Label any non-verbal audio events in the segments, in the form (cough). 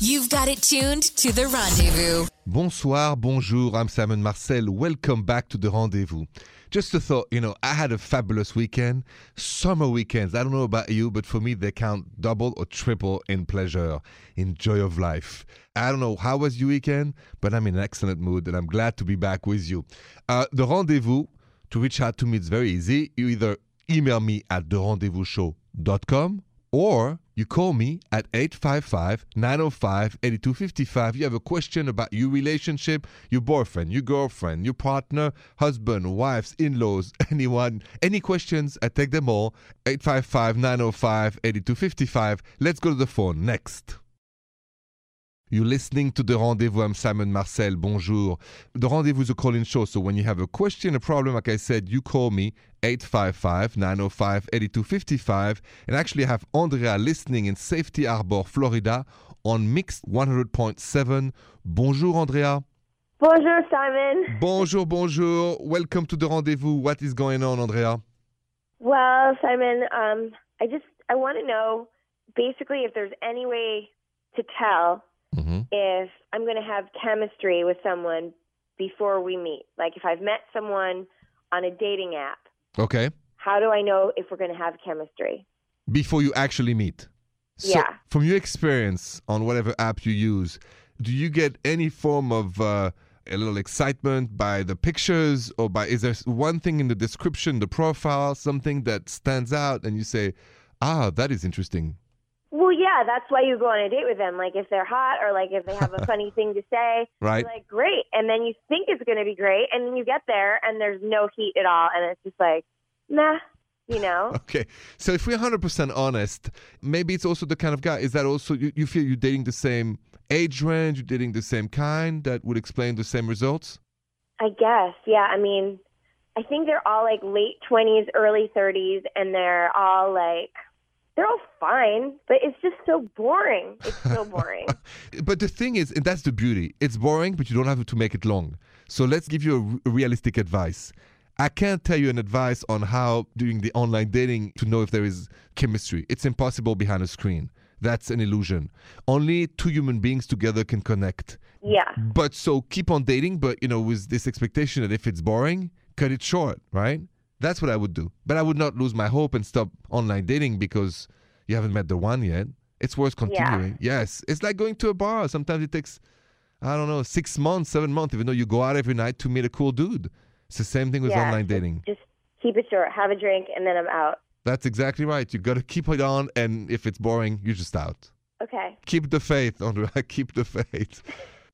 You've got it tuned to the rendezvous. Bonsoir, bonjour, I'm Simon Marcel. Welcome back to the rendezvous. Just a thought, you know, I had a fabulous weekend. Summer weekends, I don't know about you, but for me, they count double or triple in pleasure, in joy of life. I don't know how was your weekend, but I'm in an excellent mood and I'm glad to be back with you. Uh, the rendezvous, to reach out to me, it's very easy. You either email me at therendezvousshow.com or you call me at 855 905 8255. You have a question about your relationship, your boyfriend, your girlfriend, your partner, husband, wives, in laws, (laughs) anyone, any questions, I take them all. 855 905 8255. Let's go to the phone next. You're listening to The Rendezvous. I'm Simon Marcel. Bonjour. The Rendezvous is a call in show. So when you have a question, a problem, like I said, you call me 855 905 8255. And actually, I have Andrea listening in Safety Harbor, Florida on Mixed 100.7. Bonjour, Andrea. Bonjour, Simon. Bonjour, bonjour. Welcome to The Rendezvous. What is going on, Andrea? Well, Simon, um, I just I want to know basically if there's any way to tell Mm-hmm. if I'm going to have chemistry with someone before we meet. Like if I've met someone on a dating app, Okay. how do I know if we're going to have chemistry? Before you actually meet. So, Yeah. From your experience on whatever app you use, do you get any form of uh, a little excitement by the pictures, or by is there one thing in the description, the profile, something that stands out, and you say, "Ah, that is interesting." Well, yeah, that's why you go on a date with them. Like if they're hot or like if they have a (laughs) funny thing to say, Right. you're like great, and then you think it's going to be great, and then you get there and there's no heat at all, and it's just like, nah, you know. (laughs) Okay, so if we're 100% honest, maybe it's also the kind of guy, is that also, you, you feel you're dating the same age range, you're dating the same kind, that would explain the same results? I guess, yeah. I mean, I think they're all like late twenties, early thirties, and they're all like, they're all fine, but it's just so boring. It's so (laughs) boring. But the thing is, and that's the beauty, it's boring, but you don't have to make it long. So let's give you a r- realistic advice. I can't tell you an advice on how doing the online dating to know if there is chemistry. It's impossible behind a screen. That's an illusion. Only two human beings together can connect. yeah, But so keep on dating, but you know, with this expectation that if it's boring, cut it short, right? That's what I would do. But I would not lose my hope and stop online dating because you haven't met the one yet. It's worth continuing. Yes. It's like going to a bar. Sometimes it takes, I don't know, six months, seven months, even though you go out every night to meet a cool dude. It's the same thing with yeah. online dating. Just keep it short. Have a drink, and then I'm out. That's exactly right. You got to keep it on, and if it's boring, you're just out. Okay. Keep the faith, Andrea. (laughs) Keep the faith.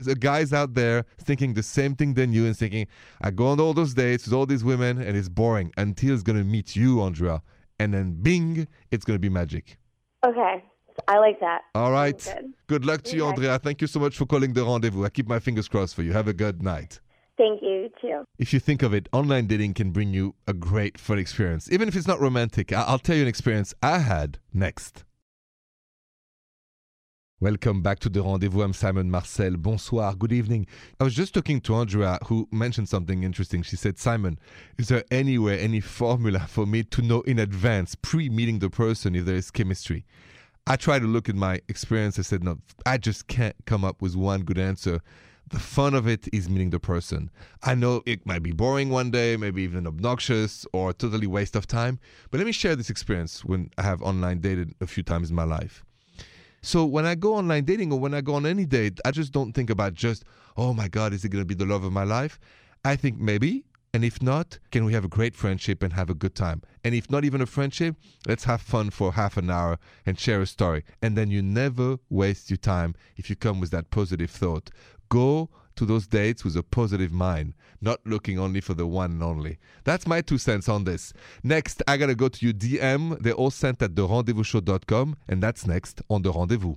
The guys out there thinking the same thing than you and thinking, I go on all those dates with all these women and it's boring until it's going to meet you, Andrea. And then bing, it's going to be magic. Okay. I like that. All right. Good. Good luck to you. Andrea. Thank you so much for calling the rendezvous. I keep my fingers crossed for you. Have a good night. Thank you too. If you think of it, online dating can bring you a great fun experience, even if it's not romantic. I- I'll tell you an experience I had next. Welcome back to the rendezvous. I'm Simon Marcel. Bonsoir. Good evening. I was just talking to Andrea, who mentioned something interesting. She said, Simon, is there anywhere, any formula for me to know in advance, pre meeting the person, if there is chemistry? I tried to look at my experience. I said, no, I just can't come up with one good answer. The fun of it is meeting the person. I know it might be boring one day, maybe even obnoxious or totally waste of time, but let me share this experience when I have online dated a few times in my life. So when I go online dating or when I go on any date, I just don't think about just, oh my God, is it going to be the love of my life? I think maybe. And if not, can we have a great friendship and have a good time? And if not even a friendship, let's have fun for half an hour and share a story. And then you never waste your time if you come with that positive thought. Go to those dates with a positive mind, not looking only for the one and only. That's my two cents on this. Next, I gotta go to your DM. They're all sent at therendezvousshow.com, and that's next on The Rendezvous.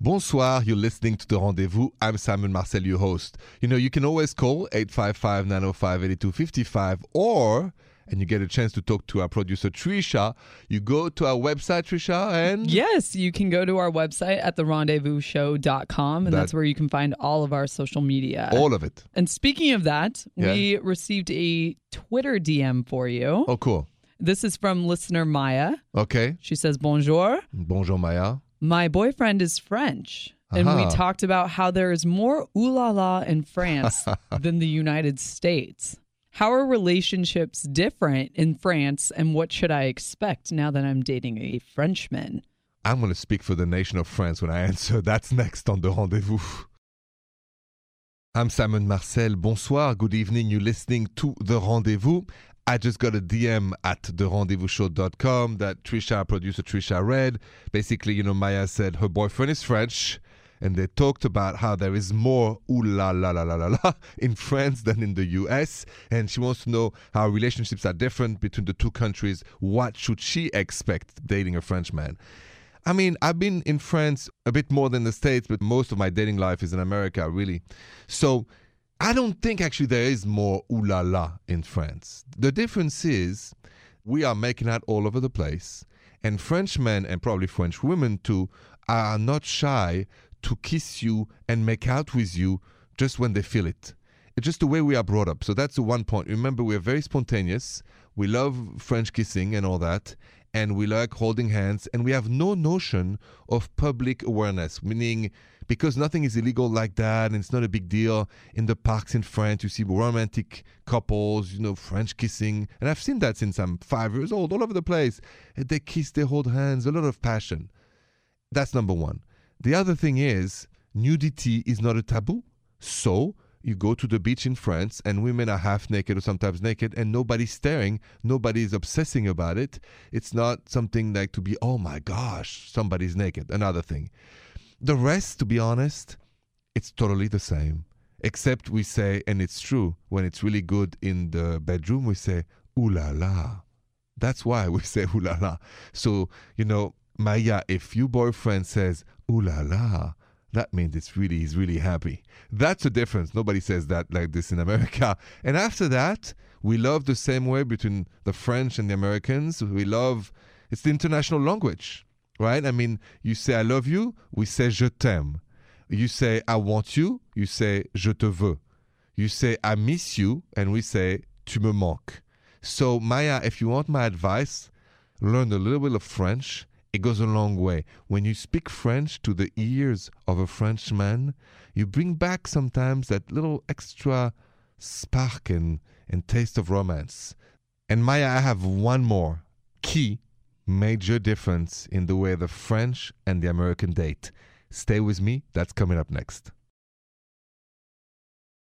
Bonsoir, you're listening to The Rendezvous. I'm Simon Marcel, your host. You know, you can always call 855 905 8255 or, and you get a chance to talk to our producer Trisha, you go to our website, Trisha, and. Yes, you can go to our website at therendezvousshow.com, and That- that's where you can find all of our social media. All of it. and speaking of that, Yeah. we received a Twitter DM for you. Oh, cool. This is from listener Maya. Okay. She says, Bonjour. Bonjour, Maya. My boyfriend is French. And we talked about how there is more ooh la la in France (laughs) than the United States. How are relationships different in France, and what should I expect now that I'm dating a Frenchman? I'm going to speak for the nation of France when I answer. (laughs) That's next on the rendezvous. I'm Simon Marcel. Bonsoir. Good evening. You're listening to The Rendezvous. I just got a DM at therendezvousshow.com that Trisha, producer Trisha, read. Basically, you know, Maya said her boyfriend is French, and they talked about how there is more ooh la la la la la la in France than in the US. And she wants to know how relationships are different between the two countries. What should she expect dating a French man? I mean, I've been in France a bit more than the States, but most of my dating life is in America, really. So I don't think actually there is more ooh la la in France. The difference is we are making out all over the place, and French men and probably French women too are not shy to kiss you and make out with you just when they feel it. It's just the way we are brought up. So that's the one point. Remember, we're very spontaneous. We love French kissing and all that. And we like holding hands. And we have no notion of public awareness, meaning because nothing is illegal like that and it's not a big deal. In the parks in France, you see romantic couples, you know, French kissing. And I've seen that since I'm five years old, all over the place. They kiss, they hold hands, a lot of passion. That's number one. The other thing is, nudity is not a taboo. So you go to the beach in France and women are half naked or sometimes naked and nobody's staring, nobody's obsessing about it. It's not something like to be, oh my gosh, somebody's naked. Another thing. The rest, to be honest, it's totally the same. Except we say, and it's true, when it's really good in the bedroom, we say, ooh la la. That's why we (laughs) say ooh la la. So, you know, Maya, if your boyfriend says ooh la la, that means it's really he's really happy. That's the difference. Nobody says that like this in America. (laughs) And after that, we love the same way between the French and the Americans. We love it's the international language, right? I mean, you say I love you, we say je t'aime. You say I want you, you say je te veux. You say I miss you, and we say tu me manques. So Maya, if you want my advice, learn a little bit of French. It goes a long way. When you speak French to the ears of a Frenchman, you bring back sometimes that little extra spark and, and taste of romance. And Maya, I have one more key major difference in the way the French and the American date. Stay with me, that's coming up next.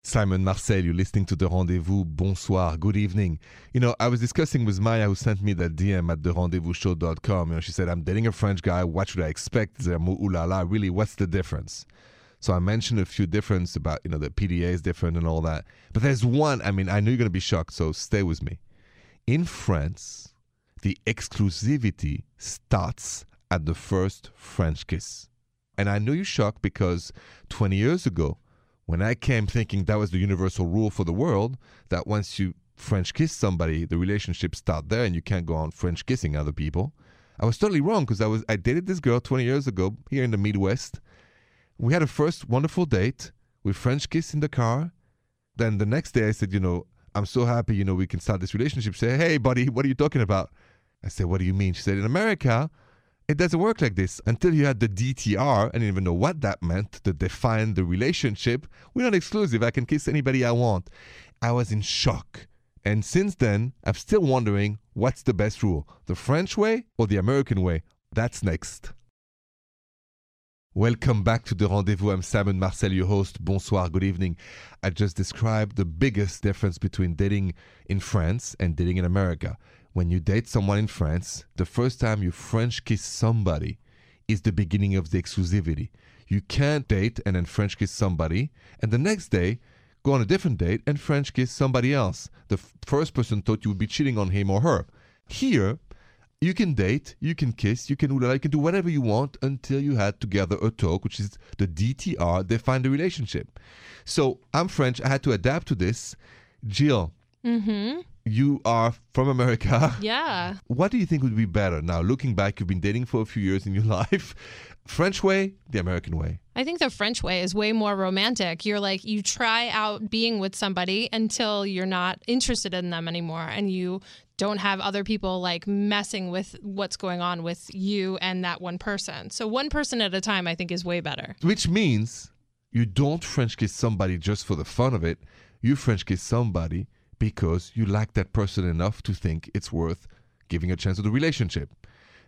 Simon Marcel, you're listening to The Rendezvous. Bonsoir, good evening. You know, I was discussing with Maya, who sent me that DM at therendezvousshow.com. You know, she said, I'm dating a French guy. What should I expect? Is there more ooh la la? Really, what's the difference? So I mentioned a few difference about, you know, the PDA is different and all that. But there's one, I mean, I know you're going to be shocked, so stay with me. In France, the exclusivity starts at the first French kiss. And I know you're shocked because 20 years ago, when I came thinking that was the universal rule for the world, that once you French kiss somebody, the relationship start there and you can't go on French kissing other people. I was totally wrong because I was I dated this girl 20 years ago here in the Midwest. We had a first wonderful date. We French kissed in the car. Then the next day I said, you know, I'm so happy, you know, we can start this relationship. Said, hey, buddy, what are you talking about? I said, what do you mean? She said, in America, it doesn't work like this. Until you had the DTR, I didn't even know what that meant to define the relationship. We're not exclusive. I can kiss anybody I want. I was in shock. And since then, I'm still wondering what's the best rule the French way or the American way? That's next. Welcome back to the rendezvous. I'm Simon Marcel, your host. Bonsoir, good evening. I just described the biggest difference between dating in France and dating in America. When you date someone in France, the first time you French kiss somebody is the beginning of the exclusivity. You can't date and then French kiss somebody, and the next day go on a different date and French kiss somebody else. The f- first person thought you would be cheating on him or her. Here, you can date, you can kiss, you can you can do whatever you want until you had together a talk, which is the DTR, define the relationship. So I'm French, I had to adapt to this. Jill, Mm-hmm. You are from America. (laughs) Yeah. What do you think would be better? Now, looking back, you've been dating for a few years in your (laughs) life. French way, the American way. I think the French way is way more romantic. You're like, you try out being with somebody until you're not interested in them anymore and you don't have other people like messing with what's going on with you and that one person. So one person at a time I think is way better. Which means you don't French kiss somebody just for the fun of it. You French kiss somebody because you like that person enough to think it's worth giving a chance to the relationship.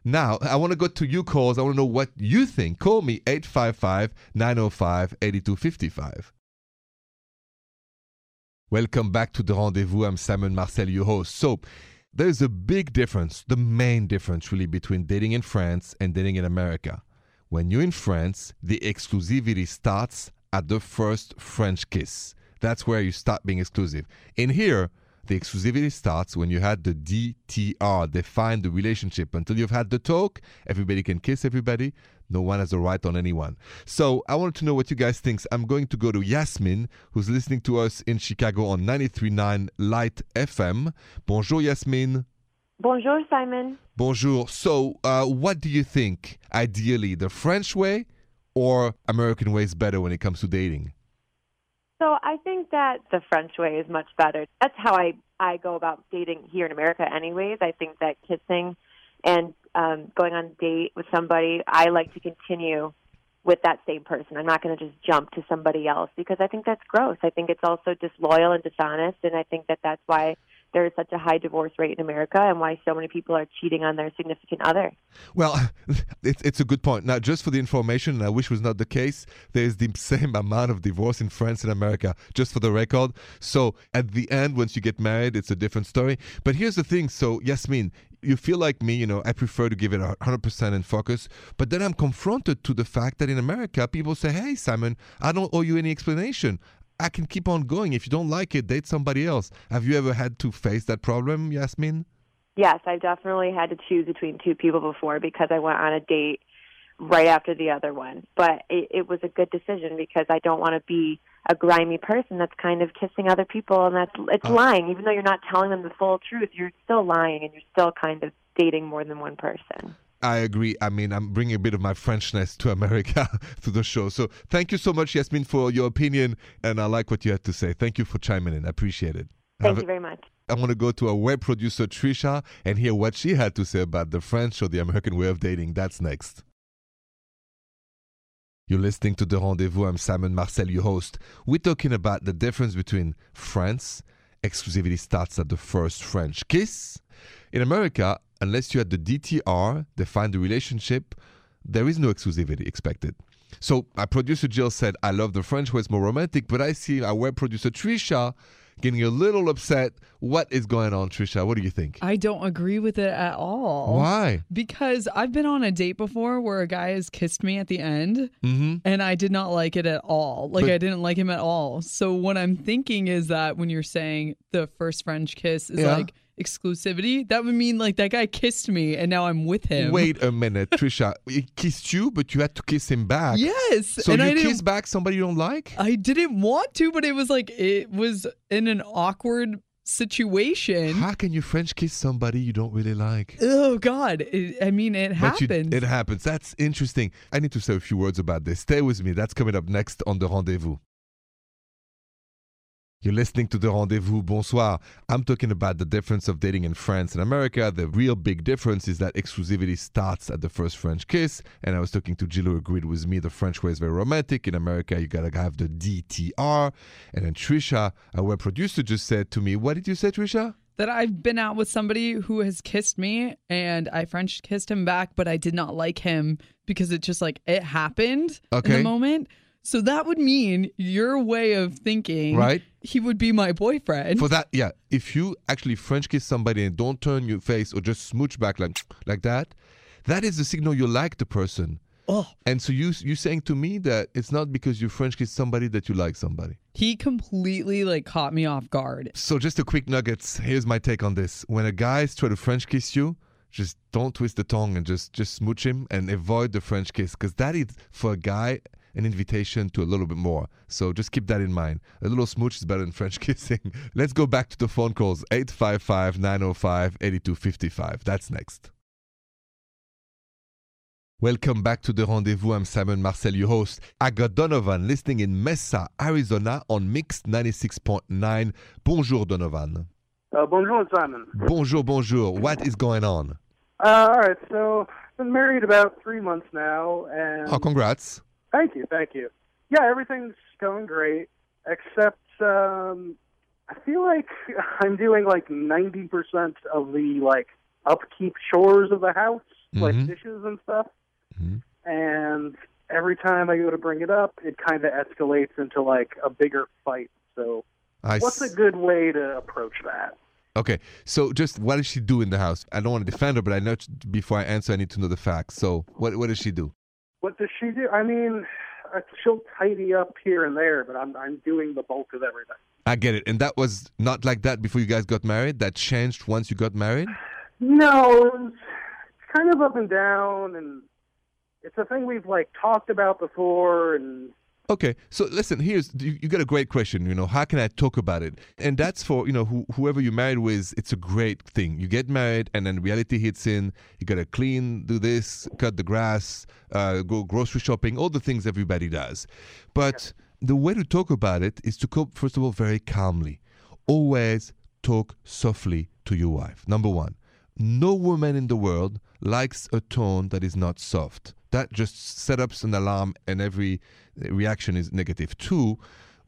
Now, I want to go to you calls. I want to know what you think. Call me 855 905 8255. Welcome back to the rendezvous. I'm Simon Marcel, your host. So, there's a big difference, the main difference really, between dating in France and dating in America. When you're in France, the exclusivity starts at the first French kiss. That's where you start being exclusive. In here, the exclusivity starts when you had the DTR, define the relationship. Until you've had the talk, everybody can kiss everybody. No one has a right on anyone. So I wanted to know what you guys think. I'm going to go to Yasmin, who's listening to us in Chicago on 93.9 Lite FM. Bonjour, Yasmin. Bonjour, Simon. Bonjour. So, uh, what do you think? Ideally, the French way or American way is better when it comes to dating? So I think that the French way is much better. That's how I I go about dating here in America. Anyways, I think that kissing and um, going on a date with somebody, I like to continue with that same person. I'm not going to just jump to somebody else because I think that's gross. I think it's also disloyal and dishonest, and I think that that's why there is such a high divorce rate in America and why so many people are cheating on their significant other. Well, (laughs) it's, it's a good point. Now, just for the information, and I wish was not the case, there's the (laughs) same amount of divorce in France and America, just for the record. So at the end, once you get married, it's a different story. But here's the thing. So, Yasmin, you feel like me, you know, I prefer to give it 100% in focus. But then I'm confronted to the fact that in America, people say, hey, Simon, I don't owe you any explanation. I can keep on going. If you don't like it, date somebody else. Have you ever had to face that problem, Yasmin? Yes, I've definitely had to choose between two people before because I went on a date right after the other one. But it, it was a good decision because I don't want to be a grimy person that's kind of kissing other people and that's it's uh, lying. Even though you're not telling them the full truth, you're still lying and you're still kind of dating more than one person. I agree. I mean, I'm bringing a bit of my Frenchness to America (laughs) to the show. So thank you so much, Yasmin, for your opinion. And I like what you had to say. Thank you for chiming in. I appreciate it. Thank Have you very much. I want to go to our web producer, Trisha, and hear what she had to say about the French or the American way of dating. That's next. You're listening to The Rendezvous. I'm Simon Marcel, your host. We're talking about the difference between France, exclusivity starts at the first French kiss. In America, unless you had the DTR, define the relationship, there is no exclusivity expected. So my producer Jill said, I love the French way, it's more romantic, but I see our web producer Trisha getting a little upset. What is going on, Trisha? What do you think? I don't agree with it at all. Why? Because I've been on a date before where a guy has kissed me at the end mm-hmm. and I did not like it at all. Like, but, I didn't like him at all. So, what I'm thinking is that when you're saying the first French kiss is yeah. like, exclusivity, that would mean like that guy kissed me and now I'm with him. Wait a minute, Trisha. He kissed you, but you had to kiss him back. Yes. So and you kiss back somebody you don't like? I didn't want to, but it was like it was in an awkward situation. How can you French kiss somebody you don't really like? Oh God! It, I mean, it happens. You, it happens. That's interesting. I need to say a few words about this. Stay with me. That's coming up next on the rendezvous. You're listening to The Rendezvous. Bonsoir. I'm talking about the difference of dating in France and America. The real big difference is that exclusivity starts at the first French kiss. And I was talking to Jill who agreed with me. The French way is very romantic. In America, you gotta have the DTR. And then Trisha, our web producer, just said to me, What did you say, Trisha? That I've been out with somebody who has kissed me and I French kissed him back, but I did not like him because it just like it happened okay. in the moment. So that would mean your way of thinking, right? He would be my boyfriend. For that, yeah. If you actually French kiss somebody and don't turn your face or just smooch back like like that, that is the signal you like the person. Oh. And so you you saying to me that it's not because you French kiss somebody that you like somebody. He completely like caught me off guard. So just a quick nuggets. Here's my take on this. When a guy's try to French kiss you, just don't twist the tongue and just just smooch him and avoid the French kiss because that is for a guy an invitation to a little bit more. So just keep that in mind. A little smooch is better than French (laughs) kissing. Let's go back to the phone calls 855 905 8255. That's next. Welcome back to the rendezvous. I'm Simon Marcel, your host. I got Donovan listening in Mesa, Arizona on Mixed 96.9. Bonjour, Donovan. Uh, bonjour, Simon. Bonjour, bonjour. What is going on? Uh, all right, so I've been married about three months now, and Oh, congrats. Thank you, thank you. Yeah, everything's going great, except um, I feel like (laughs) I'm doing like ninety percent of the like upkeep chores of the house, Mhm. like dishes and stuff. Mhm. And every time I go to bring it up, it kind of escalates into like a bigger fight. So, I what's s- a good way to approach that? Okay, so just what does she do in the house? I don't want to defend her, but I know before I answer, I need to know the facts. So, what what does she do? What does she do? I mean, uh, she'll tidy up here and there, but I'm I'm doing the bulk of everything. I get it, and that was not like that before you guys got married. That changed once you got married. No, it was kind of up and down, and it's a thing we've like talked about before, and Okay, so listen, here's you, you got a great question. You know, how can I talk about it? And that's for you know who, whoever you're married with. It's a great thing. You get married, and then reality hits in. You gotta clean, do this, cut the grass, uh, go grocery shopping, all the things everybody does. But the way to talk about it is to cope first of all very calmly. Always talk softly to your wife. Number one, no woman in the world likes a tone that is not soft. That just set up an alarm and every reaction is negative. Two,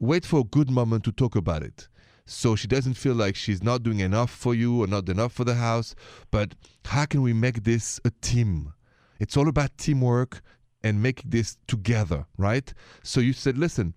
wait for a good moment to talk about it. So she doesn't feel like she's not doing enough for you or not enough for the house. But how can we make this a team? It's all about teamwork and make this together, right? So you said, listen,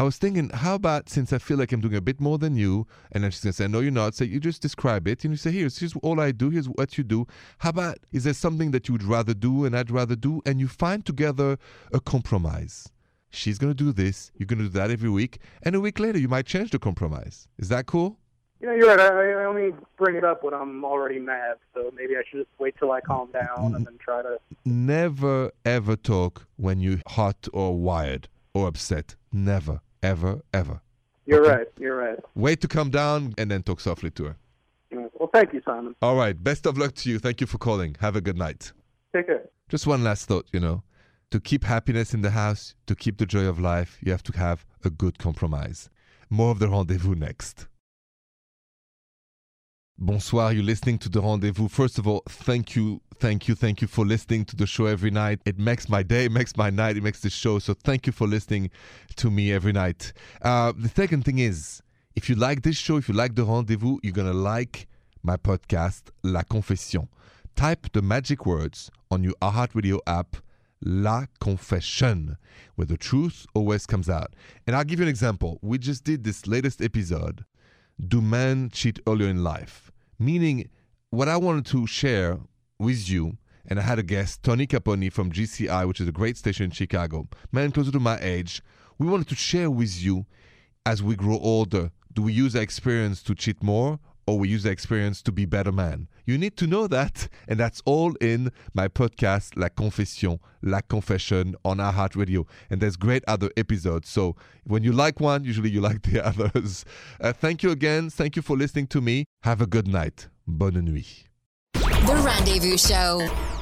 I was thinking, how about since I feel like I'm doing a bit more than you, and then she's gonna say, no, you're not. Say, you just describe it, and you say, here's here's all I do. Here's what you do. How about is there something that you would rather do, and I'd rather do, and you find together a compromise. She's gonna do this. You're gonna do that every week, and a week later you might change the compromise. Is that cool? you know, you're right. I, I only bring it up when I'm already mad, so maybe I should just wait till I calm down and then try to. Never ever talk when you're hot or wired or upset. Never, ever, ever. You're Okay. right. You're right. Wait to come down and then talk softly to her. Well, thank you, Simon. All right. Best of luck to you. Thank you for calling. Have a good night. Take care. Just one last thought, you know. To keep happiness in the house, to keep the joy of life, you have to have a good compromise. More of the rendezvous next. Bonsoir, you're listening to the rendezvous. First of all, thank you, thank you, thank you for listening to the show every night. It makes my day, it makes my night, it makes the show. So thank you for listening to me every night. Uh, the second thing is, if you like this show, if you like the rendezvous, you're gonna like my podcast, La Confession. Type the magic words on your iHeartRadio app, La Confession, where the truth always comes out. And I'll give you an example. We just did this latest episode. Do men cheat earlier in life? Meaning, what I wanted to share with you, and I had a guest, Tony Caponi from GCI, which is a great station in Chicago, man closer to my age. We wanted to share with you as we grow older. Do we use our experience to cheat more or we use our experience to be better man? You need to know that. And that's all in my podcast, La Confession, La Confession on iHeart Radio. And there's great other episodes. So when you like one, usually you (laughs) like the others. Uh, thank you again. Thank you for listening to me. Have a good night. Bonne nuit. The Rendezvous Show.